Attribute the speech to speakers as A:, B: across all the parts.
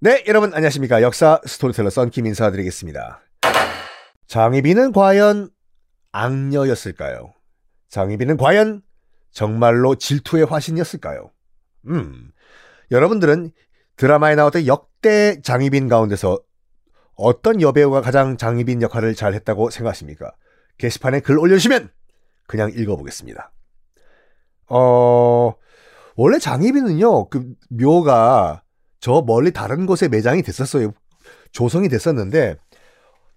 A: 네, 여러분 안녕하십니까. 역사 스토리텔러 썬킴 인사드리겠습니다. 장희빈은 과연 악녀였을까요? 장희빈은 과연 정말로 질투의 화신이었을까요? 음, 여러분들은 드라마에 나왔던 역대 장희빈 가운데서 어떤 여배우가 가장 장희빈 역할을 잘 했다고 생각하십니까? 게시판에 글 올려주시면 그냥 읽어보겠습니다. 어, 원래 장희빈은요, 그 묘가 저 멀리 다른 곳에 매장이 됐었어요. 조성이 됐었는데,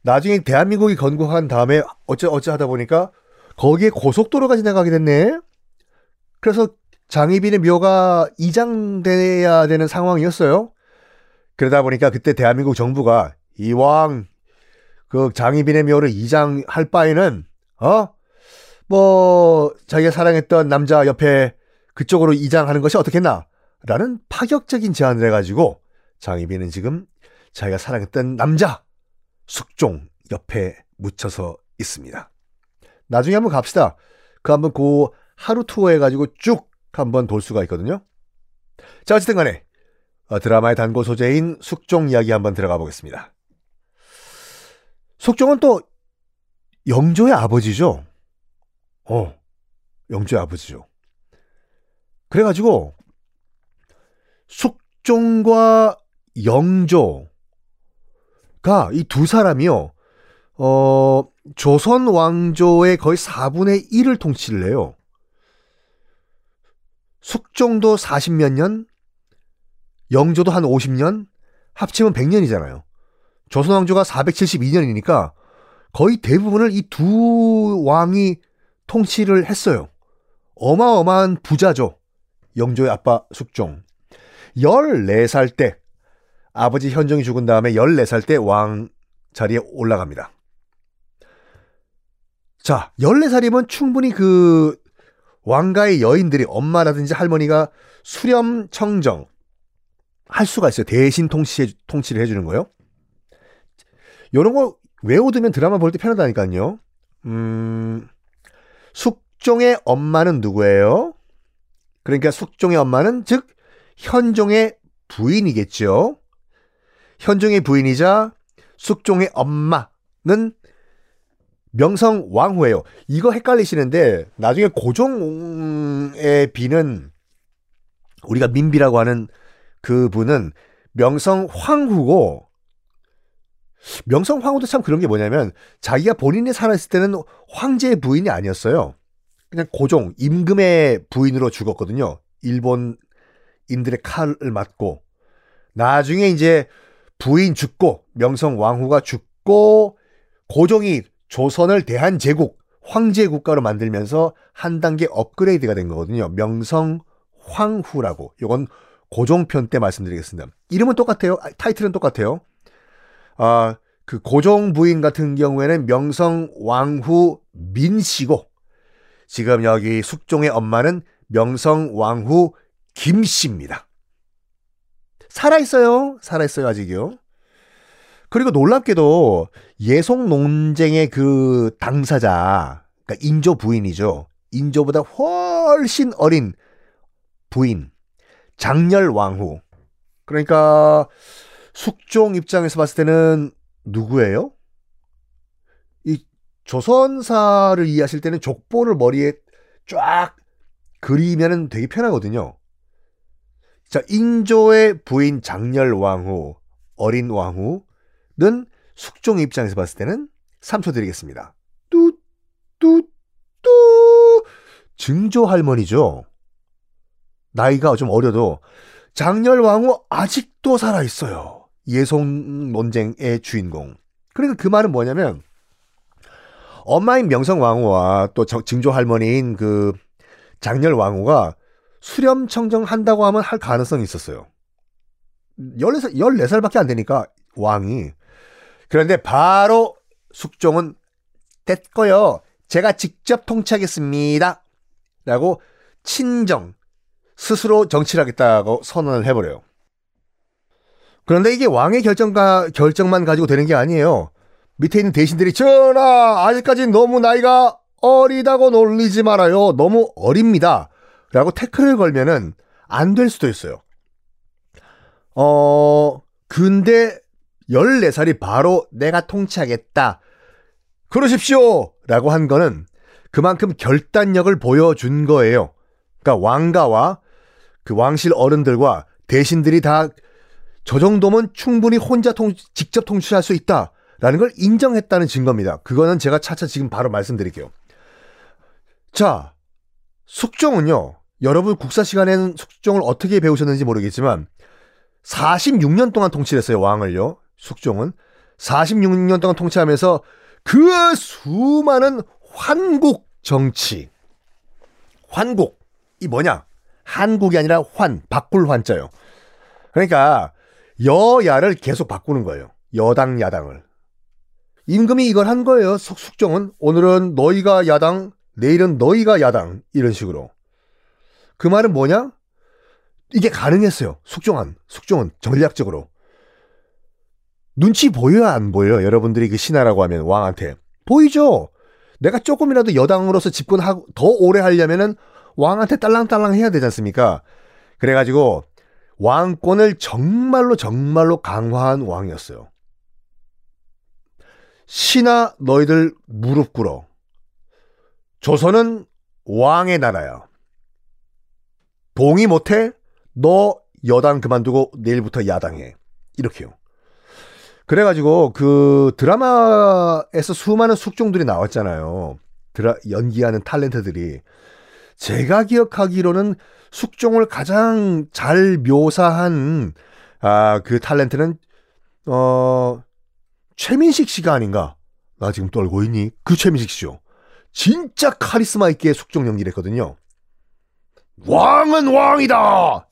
A: 나중에 대한민국이 건국한 다음에 어째 어째 하다 보니까 거기에 고속도로가 지나가게 됐네. 그래서 장희빈의 묘가 이장돼야 되는 상황이었어요. 그러다 보니까 그때 대한민국 정부가 이왕 그 장희빈의 묘를 이장할 바에는 어? 뭐 자기가 사랑했던 남자 옆에 그쪽으로 이장하는 것이 어떻겠나? 라는 파격적인 제안을 해가지고 장희빈은 지금 자기가 사랑했던 남자 숙종 옆에 묻혀서 있습니다. 나중에 한번 갑시다. 그 한번 그 하루 투어 해가지고 쭉 한번 돌 수가 있거든요. 자, 어쨌든 간에 어, 드라마의 단골 소재인 숙종 이야기 한번 들어가 보겠습니다. 숙종은 또 영조의 아버지죠. 어, 영조의 아버지죠. 그래가지고 숙종과 영조가 이 두 사람이요. 어, 조선 왕조의 거의 4분의 1을 통치를 해요. 숙종도 40몇 년, 영조도 한 50년, 합치면 100년이잖아요. 조선 왕조가 472년이니까 거의 대부분을 이 두 왕이 통치를 했어요. 어마어마한 부자죠. 영조의 아빠 숙종. 14살 때 아버지 현종이 죽은 다음에 14살 때 왕 자리에 올라갑니다. 자, 14살이면 충분히 그 왕가의 여인들이 엄마라든지 할머니가 수렴 청정 할 수가 있어요. 대신 통치 통치를 해 주는 거요. 이런 거 외워두면 드라마 볼 때 편하다니까요. 음, 숙종의 엄마는 누구예요? 그러니까 숙종의 엄마는 즉 현종의 부인이겠죠. 현종의 부인이자 숙종의 엄마는 명성 왕후예요. 이거 헷갈리시는데 나중에 고종의 비는 우리가 민비라고 하는 그 분은 명성 황후고 명성 황후도 참 그런 게 뭐냐면 자기가 본인이 살았을 때는 황제의 부인이 아니었어요. 그냥 고종 임금의 부인으로 죽었거든요. 일본 인들의 칼을 맞고 나중에 이제 부인 죽고 명성 왕후가 죽고 고종이 조선을 대한 제국 황제 국가로 만들면서 한 단계 업그레이드가 된 거거든요. 명성 황후라고. 이건 고종편 때 말씀드리겠습니다. 이름은 똑같아요. 아, 타이틀은 똑같아요. 아, 그 고종 부인 같은 경우에는 명성 왕후 민씨고 지금 여기 숙종의 엄마는 명성 왕후 김씨입니다. 살아있어요. 살아있어요, 아직요. 그리고 놀랍게도 예송 논쟁의 그 당사자, 그러니까 인조 부인이죠. 인조보다 훨씬 어린 부인, 장렬 왕후. 그러니까 숙종 입장에서 봤을 때는 누구예요? 이 조선사를 이해하실 때는 족보를 머리에 쫙 그리면 되게 편하거든요. 자, 인조의 부인 장렬 왕후, 어린 왕후, 는 숙종 입장에서 봤을 때는 3초 드리겠습니다. 뚜, 뚜, 뚜. 증조 할머니죠. 나이가 좀 어려도 장렬 왕후 아직도 살아있어요. 예송 논쟁의 주인공. 그러니까 그 말은 뭐냐면 엄마인 명성 왕후와 또 증조 할머니인 그 장렬 왕후가 수렴 청정 한다고 하면 할 가능성이 있었어요. 14살, 14살밖에 안 되니까 왕이. 그런데 바로 숙종은 됐고요. 제가 직접 통치하겠습니다. 라고 친정, 스스로 정치를 하겠다고 선언을 해버려요. 그런데 이게 왕의 결정가, 결정만 가지고 되는 게 아니에요. 밑에 있는 대신들이 전하 아직까지 너무 나이가 어리다고 놀리지 말아요. 너무 어립니다. 라고 태클을 걸면은 안 될 수도 있어요. 어, 근데 14살이 바로 내가 통치하겠다. 그러십시오! 라고 한 거는 그만큼 결단력을 보여준 거예요. 그러니까 왕가와 그 왕실 어른들과 대신들이 다 저 정도면 충분히 혼자 통, 직접 통치할 수 있다라는 걸 인정했다는 증거입니다. 그거는 제가 차차 지금 바로 말씀드릴게요. 자, 숙종은요. 여러분 국사 시간에는 숙종을 어떻게 배우셨는지 모르겠지만 46년 동안 통치했어요. 왕을요. 숙종은 46년 동안 통치하면서 그 수많은 환국 정치 환국 이 뭐냐? 한국이 아니라 환 바꿀 환자요. 그러니까 여야를 계속 바꾸는 거예요. 여당 야당을. 임금이 이걸 한 거예요. 숙종은 오늘은 너희가 야당, 내일은 너희가 야당 이런 식으로. 그 말은 뭐냐? 이게 가능했어요. 숙종한, 숙종은 전략적으로. 눈치 보여야 안 보여요? 여러분들이 그 신하라고 하면 왕한테. 보이죠? 내가 조금이라도 여당으로서 집권하고 더 오래 하려면은 왕한테 딸랑딸랑 해야 되지 않습니까? 그래가지고 왕권을 정말로 정말로 강화한 왕이었어요. 신하 너희들 무릎 꿇어. 조선은 왕의 나라야. 동의 못해? 너 여당 그만두고 내일부터 야당해. 이렇게요. 그래가지고 그 드라마에서 수많은 숙종들이 나왔잖아요. 드라, 연기하는 탤런트들이. 제가 기억하기로는 숙종을 가장 잘 묘사한 아, 그 탤런트는 어 최민식 씨가 아닌가? 나 지금 떨고 있니? 그 최민식 씨죠. 진짜 카리스마 있게 숙종 연기를 했거든요. 왕은 왕이다!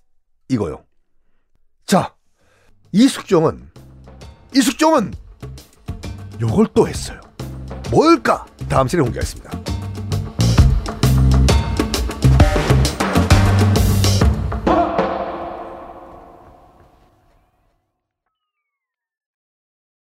A: 이거요. 자, 이 숙종은 이숙종은 요걸 또 했어요. 뭘까? 다음 시간에 공개하겠습니다.